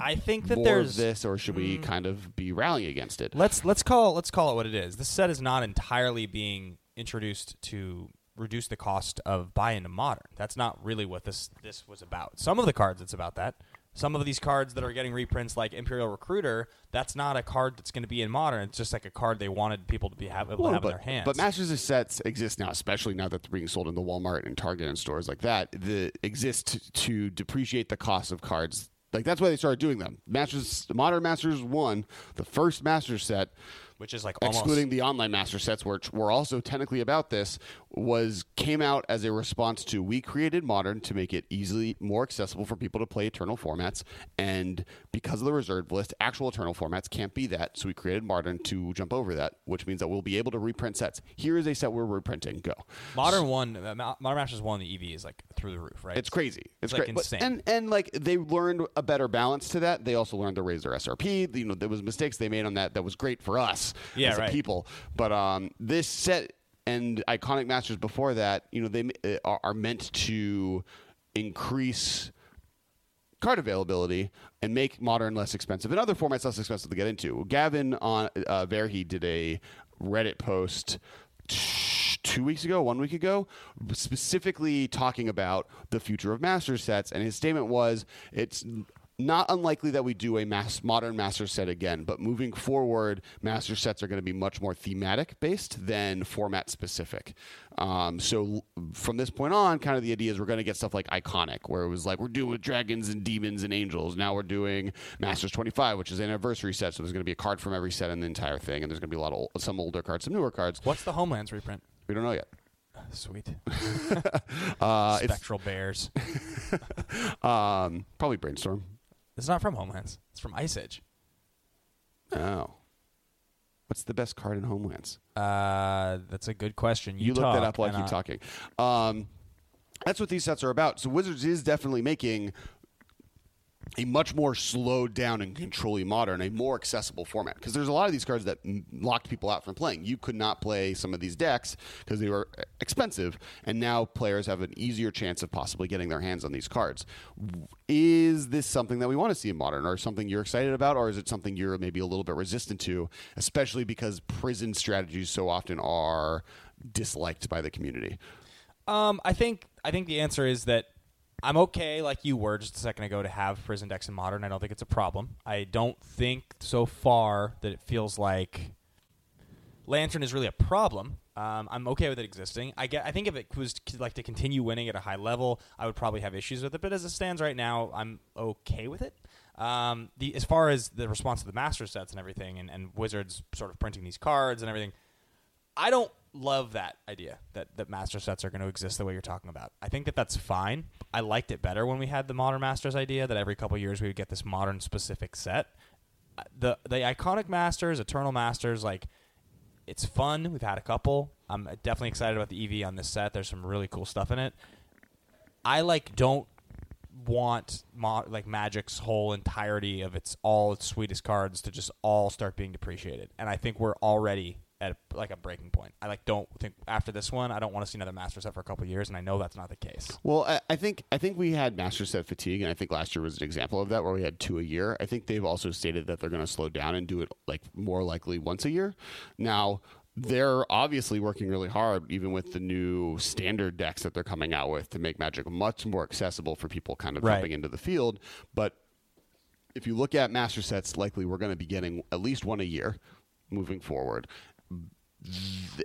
I think that more there's of this, or should we mm. kind of be rallying against it? Let's let's call let's call it what it is. This set is not entirely being introduced to reduce the cost of buy into modern. That's not really what this this was about. Some of the cards it's about that. Some of these cards that are getting reprints like Imperial Recruiter, that's not a card that's going to be in modern. It's just like a card they wanted people to be have, able to have but, in their hands. But Masters of Sets exist now, especially now that they're being sold in the Walmart and Target and stores like that. The exist to depreciate the cost of cards. Like that's why they started doing them. Masters, Modern Masters One, the first Master set, which is like almost excluding the online Master sets, which were also technically about this, was came out as a response to we created modern to make it easily more accessible for people to play eternal formats and because of the reserved list actual eternal formats can't be that so we created modern to jump over that which means that we'll be able to reprint sets. Here is a set we're reprinting. Go. Modern one, uh, Modern Masters one, the EV is like through the roof, right? it's crazy. It's, like, great But- insane. and and like they learned a better balance to that. They also learned to raise their srp you know there was mistakes they made on that that was great for us Yeah, as a right. people. But um this set and iconic masters before that you know they uh, are, meant to increase card availability and make modern less expensive and other formats less expensive to get into. Gavin on uh, Verhey did a Reddit post two weeks ago, one week ago, specifically talking about the future of master sets, and his statement was it's not unlikely that we do a mass modern master set again, but moving forward, master sets are going to be much more thematic based than format specific. Um, so from this point on, kind of the idea is we're going to get stuff like iconic, where it was like we're doing dragons and demons and angels. Now we're doing Masters 25, which is an anniversary set. So there's going to be a card from every set in the entire thing, and there's going to be a lot of some older cards, some newer cards. What's the Homelands reprint? We don't know yet. Sweet. (laughs) (laughs) Uh, Spectral Bears. (laughs) um, probably brainstorm. It's not from Homelands. It's from Ice Age. Oh, what's the best card in Homelands? Uh, that's a good question. You, You, look that up while keep talking. Um, that's what these sets are about. So Wizards is definitely making a much more slowed down and controlling modern, a more accessible format. Because there's a lot of these cards that locked people out from playing. You could not play some of these decks because they were expensive, and now players have an easier chance of possibly getting their hands on these cards. Is this something that we want to see in modern, or something you're excited about, or is it something you're maybe a little bit resistant to, especially because prison strategies so often are disliked by the community? Um, I think I think the answer is that I'm okay, like you were just a second ago, to have prison decks in modern. I don't think it's a problem. I don't think so far that it feels like Lantern is really a problem. Um, I'm okay with it existing. I get. I think if it was like to continue winning at a high level, I would probably have issues with it. But as it stands right now, I'm okay with it. Um, the as far as the response to the master sets and everything, and, and Wizards sort of printing these cards and everything, I don't love that idea that, that master sets are going to exist the way you're talking about. I think that that's fine. I liked it better when we had the modern masters idea that every couple years we would get this modern specific set. Uh, The the iconic masters, eternal masters, like it's fun. We've had a couple. I'm definitely excited about the EV on this set. There's some really cool stuff in it. I like don't want mo- like Magic's whole entirety of its all its sweetest cards to just all start being depreciated. And I think we're already at a, like a breaking point. I like don't think after this one, I don't want to see another master set for a couple years, and I know that's not the case. Well, I, I think I think we had master set fatigue, and I think last year was an example of that, where we had two a year. I think they've also stated that they're going to slow down and do it like more likely once a year. Now they're obviously working really hard, even with the new standard decks that they're coming out with, to make Magic much more accessible for people kind of Right. jumping into the field. But if you look at master sets, likely we're going to be getting at least one a year moving forward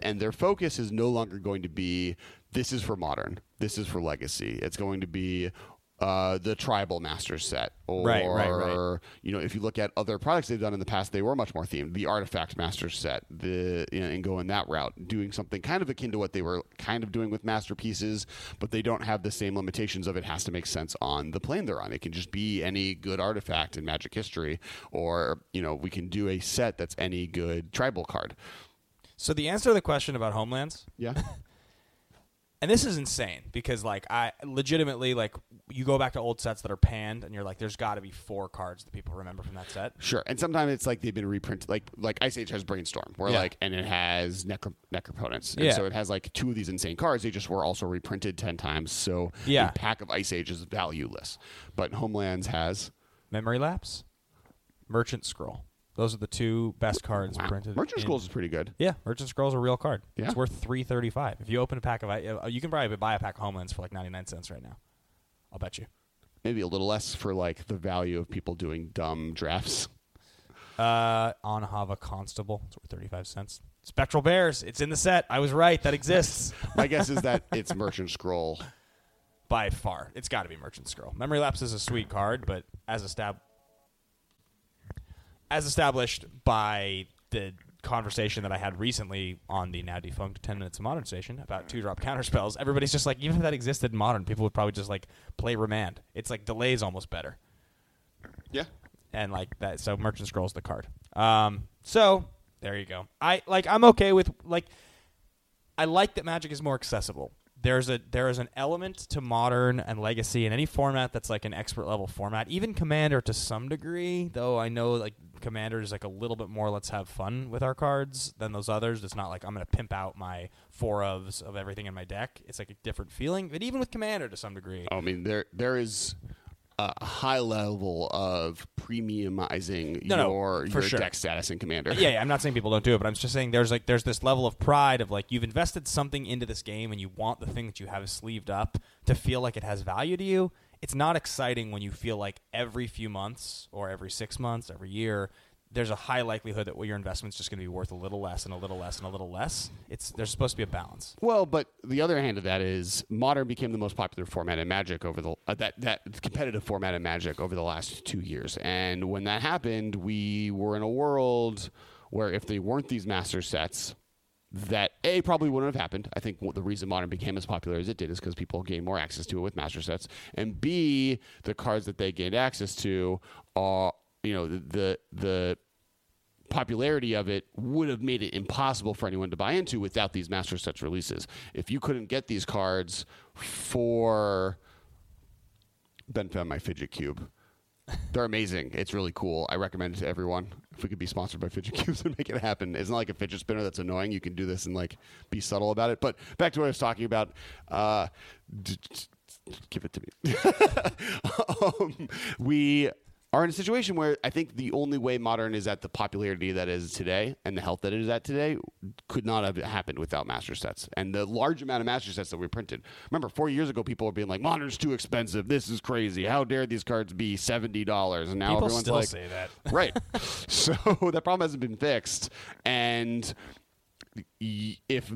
and their focus is no longer going to be this is for modern, this is for legacy. It's going to be uh, the tribal master set, or Right, right, right. you know, if you look at other products they've done in the past, they were much more themed. The artifact master set, the you know, and going that route, doing something kind of akin to what they were kind of doing with masterpieces, but they don't have the same limitations of it has to make sense on the plane they're on. It can just be any good artifact in Magic history, or you know, we can do a set that's any good tribal card. So the answer to the question about homelands, Yeah. (laughs) and this is insane because like I legitimately like you go back to old sets that are panned, and you're like, there's got to be four cards that people remember from that set. Sure, and sometimes it's like they've been reprinted. Like like Ice Age has Brainstorm, where Yeah. like and it has necro- Necropotence, and Yeah. so it has like two of these insane cards. They just were also reprinted ten times, so Yeah. a pack of Ice Age is valueless. But Homelands has Memory lapse, Merchant Scroll. Those are the two best cards wow. printed. Merchant in- Scrolls is pretty good. Yeah, Merchant Scroll's is a real card. Yeah. It's worth three thirty five. If you open a pack of, uh, you can probably buy a pack of Homelands for like ninety nine cents right now. I'll bet you. Maybe a little less for like the value of people doing dumb drafts. Uh, An-Havva Constable, it's worth thirty five cents. Spectral Bears, it's in the set. I was right. That exists (laughs) My guess is that it's Merchant Scroll. by far. It's got to be Merchant Scroll. Memory Lapse is a sweet card, but as estab- as established by the conversation that I had recently on the now defunct 10 Minutes of Modern station about two drop counter spells. Everybody's just like, even if that existed in Modern, people would probably just like play Remand. It's like delays almost better. Yeah. And like that, so Merchant Scrolls the card. Um, so there you go. I like, I'm okay with like, I like that Magic is more accessible. There's a there is an element to modern and legacy in any format that's like an expert level format. Even Commander to some degree, though I know like Commander is like a little bit more let's have fun with our cards than those others. It's not like I'm gonna pimp out my four ofs of everything in my deck. It's like a different feeling. But even with Commander to some degree. Oh, I mean, there there is a high level of premiumizing No, no, your for your sure. deck status in Commander. Yeah, yeah, I'm not saying people don't do it, but I'm just saying there's like there's this level of pride of like you've invested something into this game and you want the thing that you have sleeved up to feel like it has value to you. It's not exciting when you feel like every few months or every six months, every year, there's a high likelihood that your investment's just going to be worth a little less and a little less and a little less. It's there's supposed to be a balance. Well, but the other hand of that is modern became the most popular format in Magic over the uh, that that competitive format in Magic over the last two years. And when that happened, we were in a world where if they weren't these master sets, that a probably wouldn't have happened. I think the reason modern became as popular as it did is because people gained more access to it with master sets, and b the cards that they gained access to are you know the the, popularity of it would have made it impossible for anyone to buy into without these master sets releases. If you couldn't get these cards for Ben found my fidget cube. They're amazing. It's really cool. I recommend it to everyone. If we could be sponsored by fidget cubes (laughs) and make it happen, it's not like a fidget spinner that's annoying. You can do this and like be subtle about it. But back to what I was talking about. Uh, d- d- give it to me. (laughs) um, we are in a situation where I think the only way modern is at the popularity that is today and the health that it is at today could not have happened without master sets and the large amount of master sets that we printed. Remember, four years ago, people were being like, "Modern's too expensive. This is crazy. How dare these cards be seventy dollars?" And now People everyone's still like, say that. (laughs) right. so (laughs) that problem hasn't been fixed, and if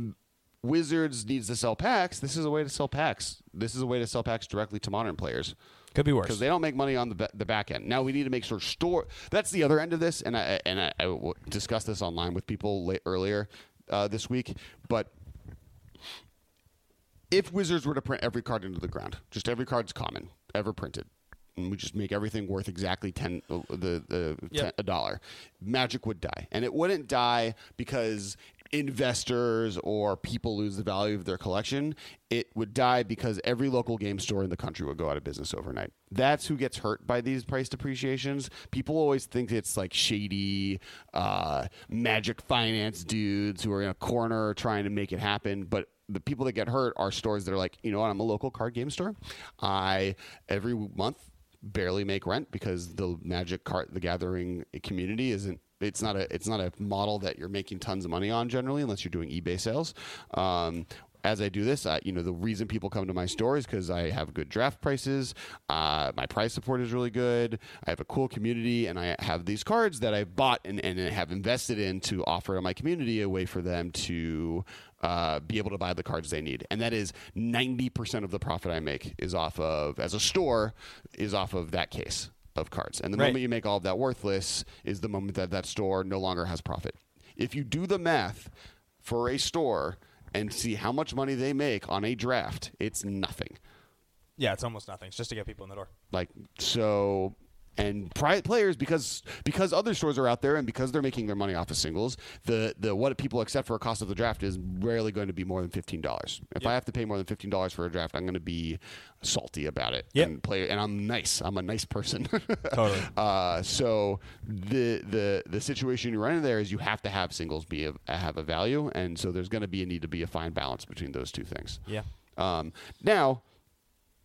Wizards needs to sell packs, this is a way to sell packs. This is a way to sell packs directly to modern players Could be worse. because they don't make money on the the back end. Now we need to make sure store. That's the other end of this, and I and I, I discussed this online with people late, earlier uh, this week. But if Wizards were to print every card into the ground, just every card's common, ever printed, and we just make everything worth exactly ten uh, the the Yep. ten, a dollar, Magic would die, and it wouldn't die because investors or people lose the value of their collection. It would die because every local game store in the country would go out of business overnight. That's who gets hurt by these price depreciations. People always think it's like shady uh, magic finance dudes who are in a corner trying to make it happen, but the people that get hurt are stores that are like, you know what, I'm a local card game store. I every month barely make rent because the Magic Card the Gathering community isn't. It's not a. It's not a model that you're making tons of money on generally, unless you're doing eBay sales. Um, as I do this, you know, the reason people come to my store is because I have good draft prices. Uh, my price support is really good. I have a cool community, and I have these cards that I've bought and, and have invested in to offer my community a way for them to uh, be able to buy the cards they need. And that is 90% of the profit I make is off of, as a store, is off of that case of cards. And the Right. moment you make all of that worthless is the moment that that store no longer has profit. If you do the math for a store and see how much money they make on a draft, it's nothing. yeah, it's almost nothing. It's just to get people in the door. Like so and private players because because other stores are out there and because they're making their money off of singles, the the what people accept for a cost of the draft is rarely going to be more than fifteen dollars. If I have to pay more than fifteen dollars for a draft, I'm going to be salty about it. Yep. And play and I'm nice. I'm a nice person. (laughs) Totally. Uh, so the the the situation you're running there is you have to have singles be a, have a value, and so there's going to be a need to be a fine balance between those two things. Yeah. Um, now,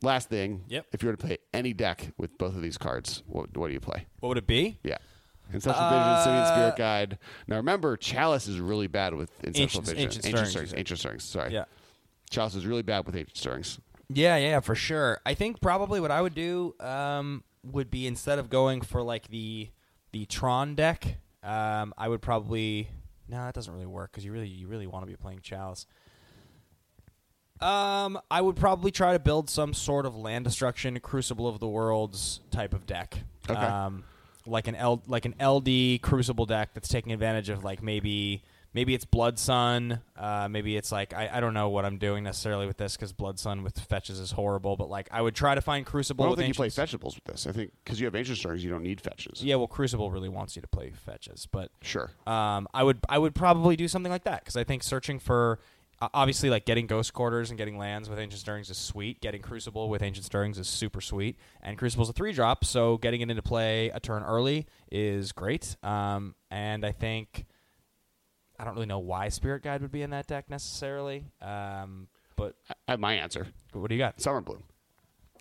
last thing. Yep. If you were to play any deck with both of these cards, what, what do you play? What would it be? Yeah. Ancestral Vision, Simian Spirit Guide. Now remember, Chalice is really bad with Ancestral Vision. Ancient Ancient Stirrings. Ancient Stirrings. Sorry. Yeah. Chalice is really bad with Ancient Stirrings. Yeah, yeah, for sure. I think probably what I would do um, would be instead of going for like the the Tron deck, um, I would probably no, that doesn't really work because you really you really want to be playing Chalice. Um, I would probably try to build some sort of land destruction, Crucible of the Worlds type of deck. Okay. Um, like an L like an LD Crucible deck that's taking advantage of like maybe maybe it's Blood Sun, uh, maybe it's like I, I don't know what I'm doing necessarily with this because Blood Sun with fetches is horrible, but like I would try to find Crucible. I don't with think you play vegetables with this. I think because you have ancient stirrings, you don't need fetches. Yeah, well, Crucible really wants you to play fetches, but Sure. um, I would I would probably do something like that because I think searching for obviously like getting Ghost Quarters and getting lands with Ancient Stirrings is sweet. Getting Crucible with Ancient Stirrings is super sweet, and Crucible's a three drop, so getting it into play a turn early is great. Um, and I think I don't really know why Spirit Guide would be in that deck necessarily, um, but I have my answer. what do you got? Summer Bloom.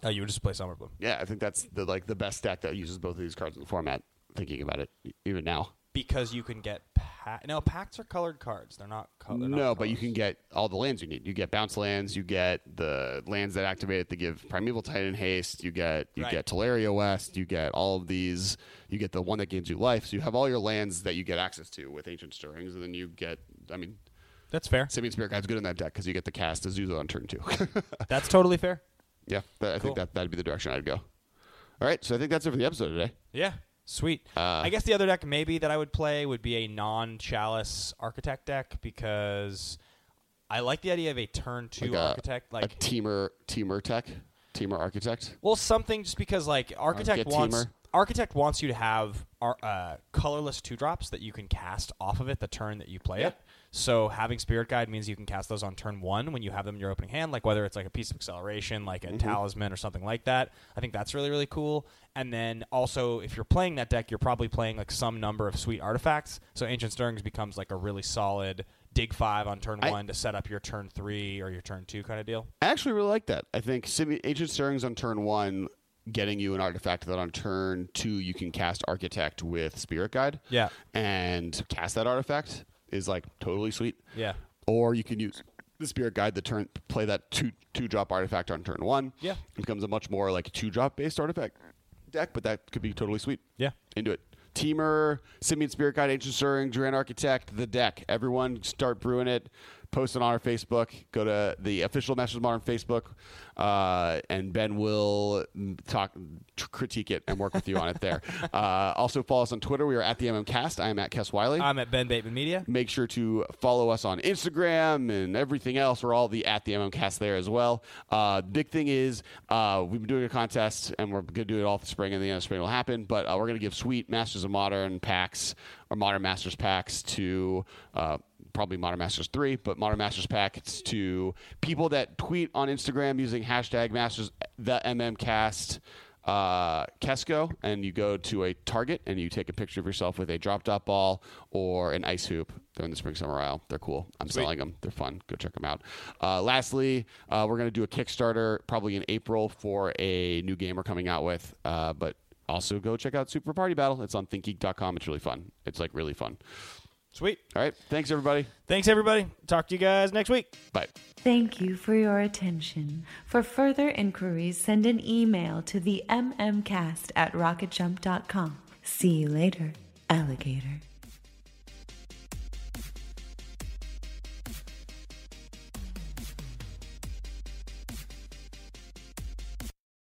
Oh, you would just play Summer Bloom Yeah, I think that's the like the best deck that uses both of these cards in the format. Thinking about it, even now. Because you can get pa- no packs are colored cards. They're not. Co- they're not No, but you can get all the lands you need. You get bounce lands. You get the lands that activate it give Primeval Titan haste. You get you Right. get Tolaria West. You get all of these. You get the one that gives you life. So you have all your lands that you get access to with Ancient Stirrings, and then you get. I mean, That's fair. Simian Spirit Guide's good in that deck because you get the cast Azusa on turn two. (laughs) That's totally fair. yeah, that, I Cool. think that that'd be the direction I'd go. All right, so I think that's it for the episode today. Yeah, sweet. Uh, I guess the other deck maybe that I would play would be a non-chalice architect deck because I like the idea of a turn two Like a- architect. a Like, teamer teamer tech, teamer architect. well, something just because like architect get wants Teamer. architect wants you to have ar- uh, colorless two drops that you can cast off of it the turn that you play Yeah. it. So having Spirit Guide means you can cast those on turn one when you have them in your opening hand, like whether it's like a piece of acceleration, like Mm-hmm. a talisman or something like that. I think that's really really cool. And then also, if you're playing that deck, you're probably playing like some number of sweet artifacts. So Ancient Stirrings becomes like a really solid dig five on turn I- one to set up your turn three or your turn two kind of deal. I actually really like that. I think Ancient Stirrings on turn one, getting you an artifact that on turn two you can cast Architect with Spirit Guide. Yeah. And cast that artifact is like totally sweet. Yeah. Or you can use the Spirit Guide to turn play that two two drop artifact on turn one. Yeah. It becomes a much more like two drop based artifact deck, but that could be totally sweet. Yeah. Into it. Teamer, Simian Spirit Guide, Ancient Stirring, Duran Architect, the deck. Everyone start brewing it. Post it on our Facebook. Go to the official Masters of Modern Facebook, uh, and Ben will talk, tr- critique it, and work with you on it there. (laughs) Uh, also, follow us on Twitter. We are at the MMCast. I am at Kes Wiley. I'm at Ben Bateman Media. Make sure to follow us on Instagram and everything else. We're all the at the MMCast there as well. Uh, big thing is uh, we've been doing a contest and we're going to do it all the spring and the end of spring will happen. But uh, we're going to give sweet Masters of Modern packs or Modern Masters packs to. Probably Modern Masters 3, but Modern Masters packets to people that tweet on Instagram using hashtag Masters the MMCast uh, Kesco, and you go to a Target and you take a picture of yourself with a drop dot ball or an ice hoop. They're in the spring summer aisle. They're cool. I'm selling them. They're fun. Go check them out. Uh, lastly, uh, we're going to do a Kickstarter probably in April for a new game we're coming out with. Uh, but also go check out Super Party Battle. It's on ThinkGeek.com. It's really fun. It's like really fun. Sweet. All right. Thanks everybody. Thanks everybody. Talk to you guys next week. Bye. Thank you for your attention. For further inquiries, send an email to the mmcast at rocketjump.com. See you later, alligator.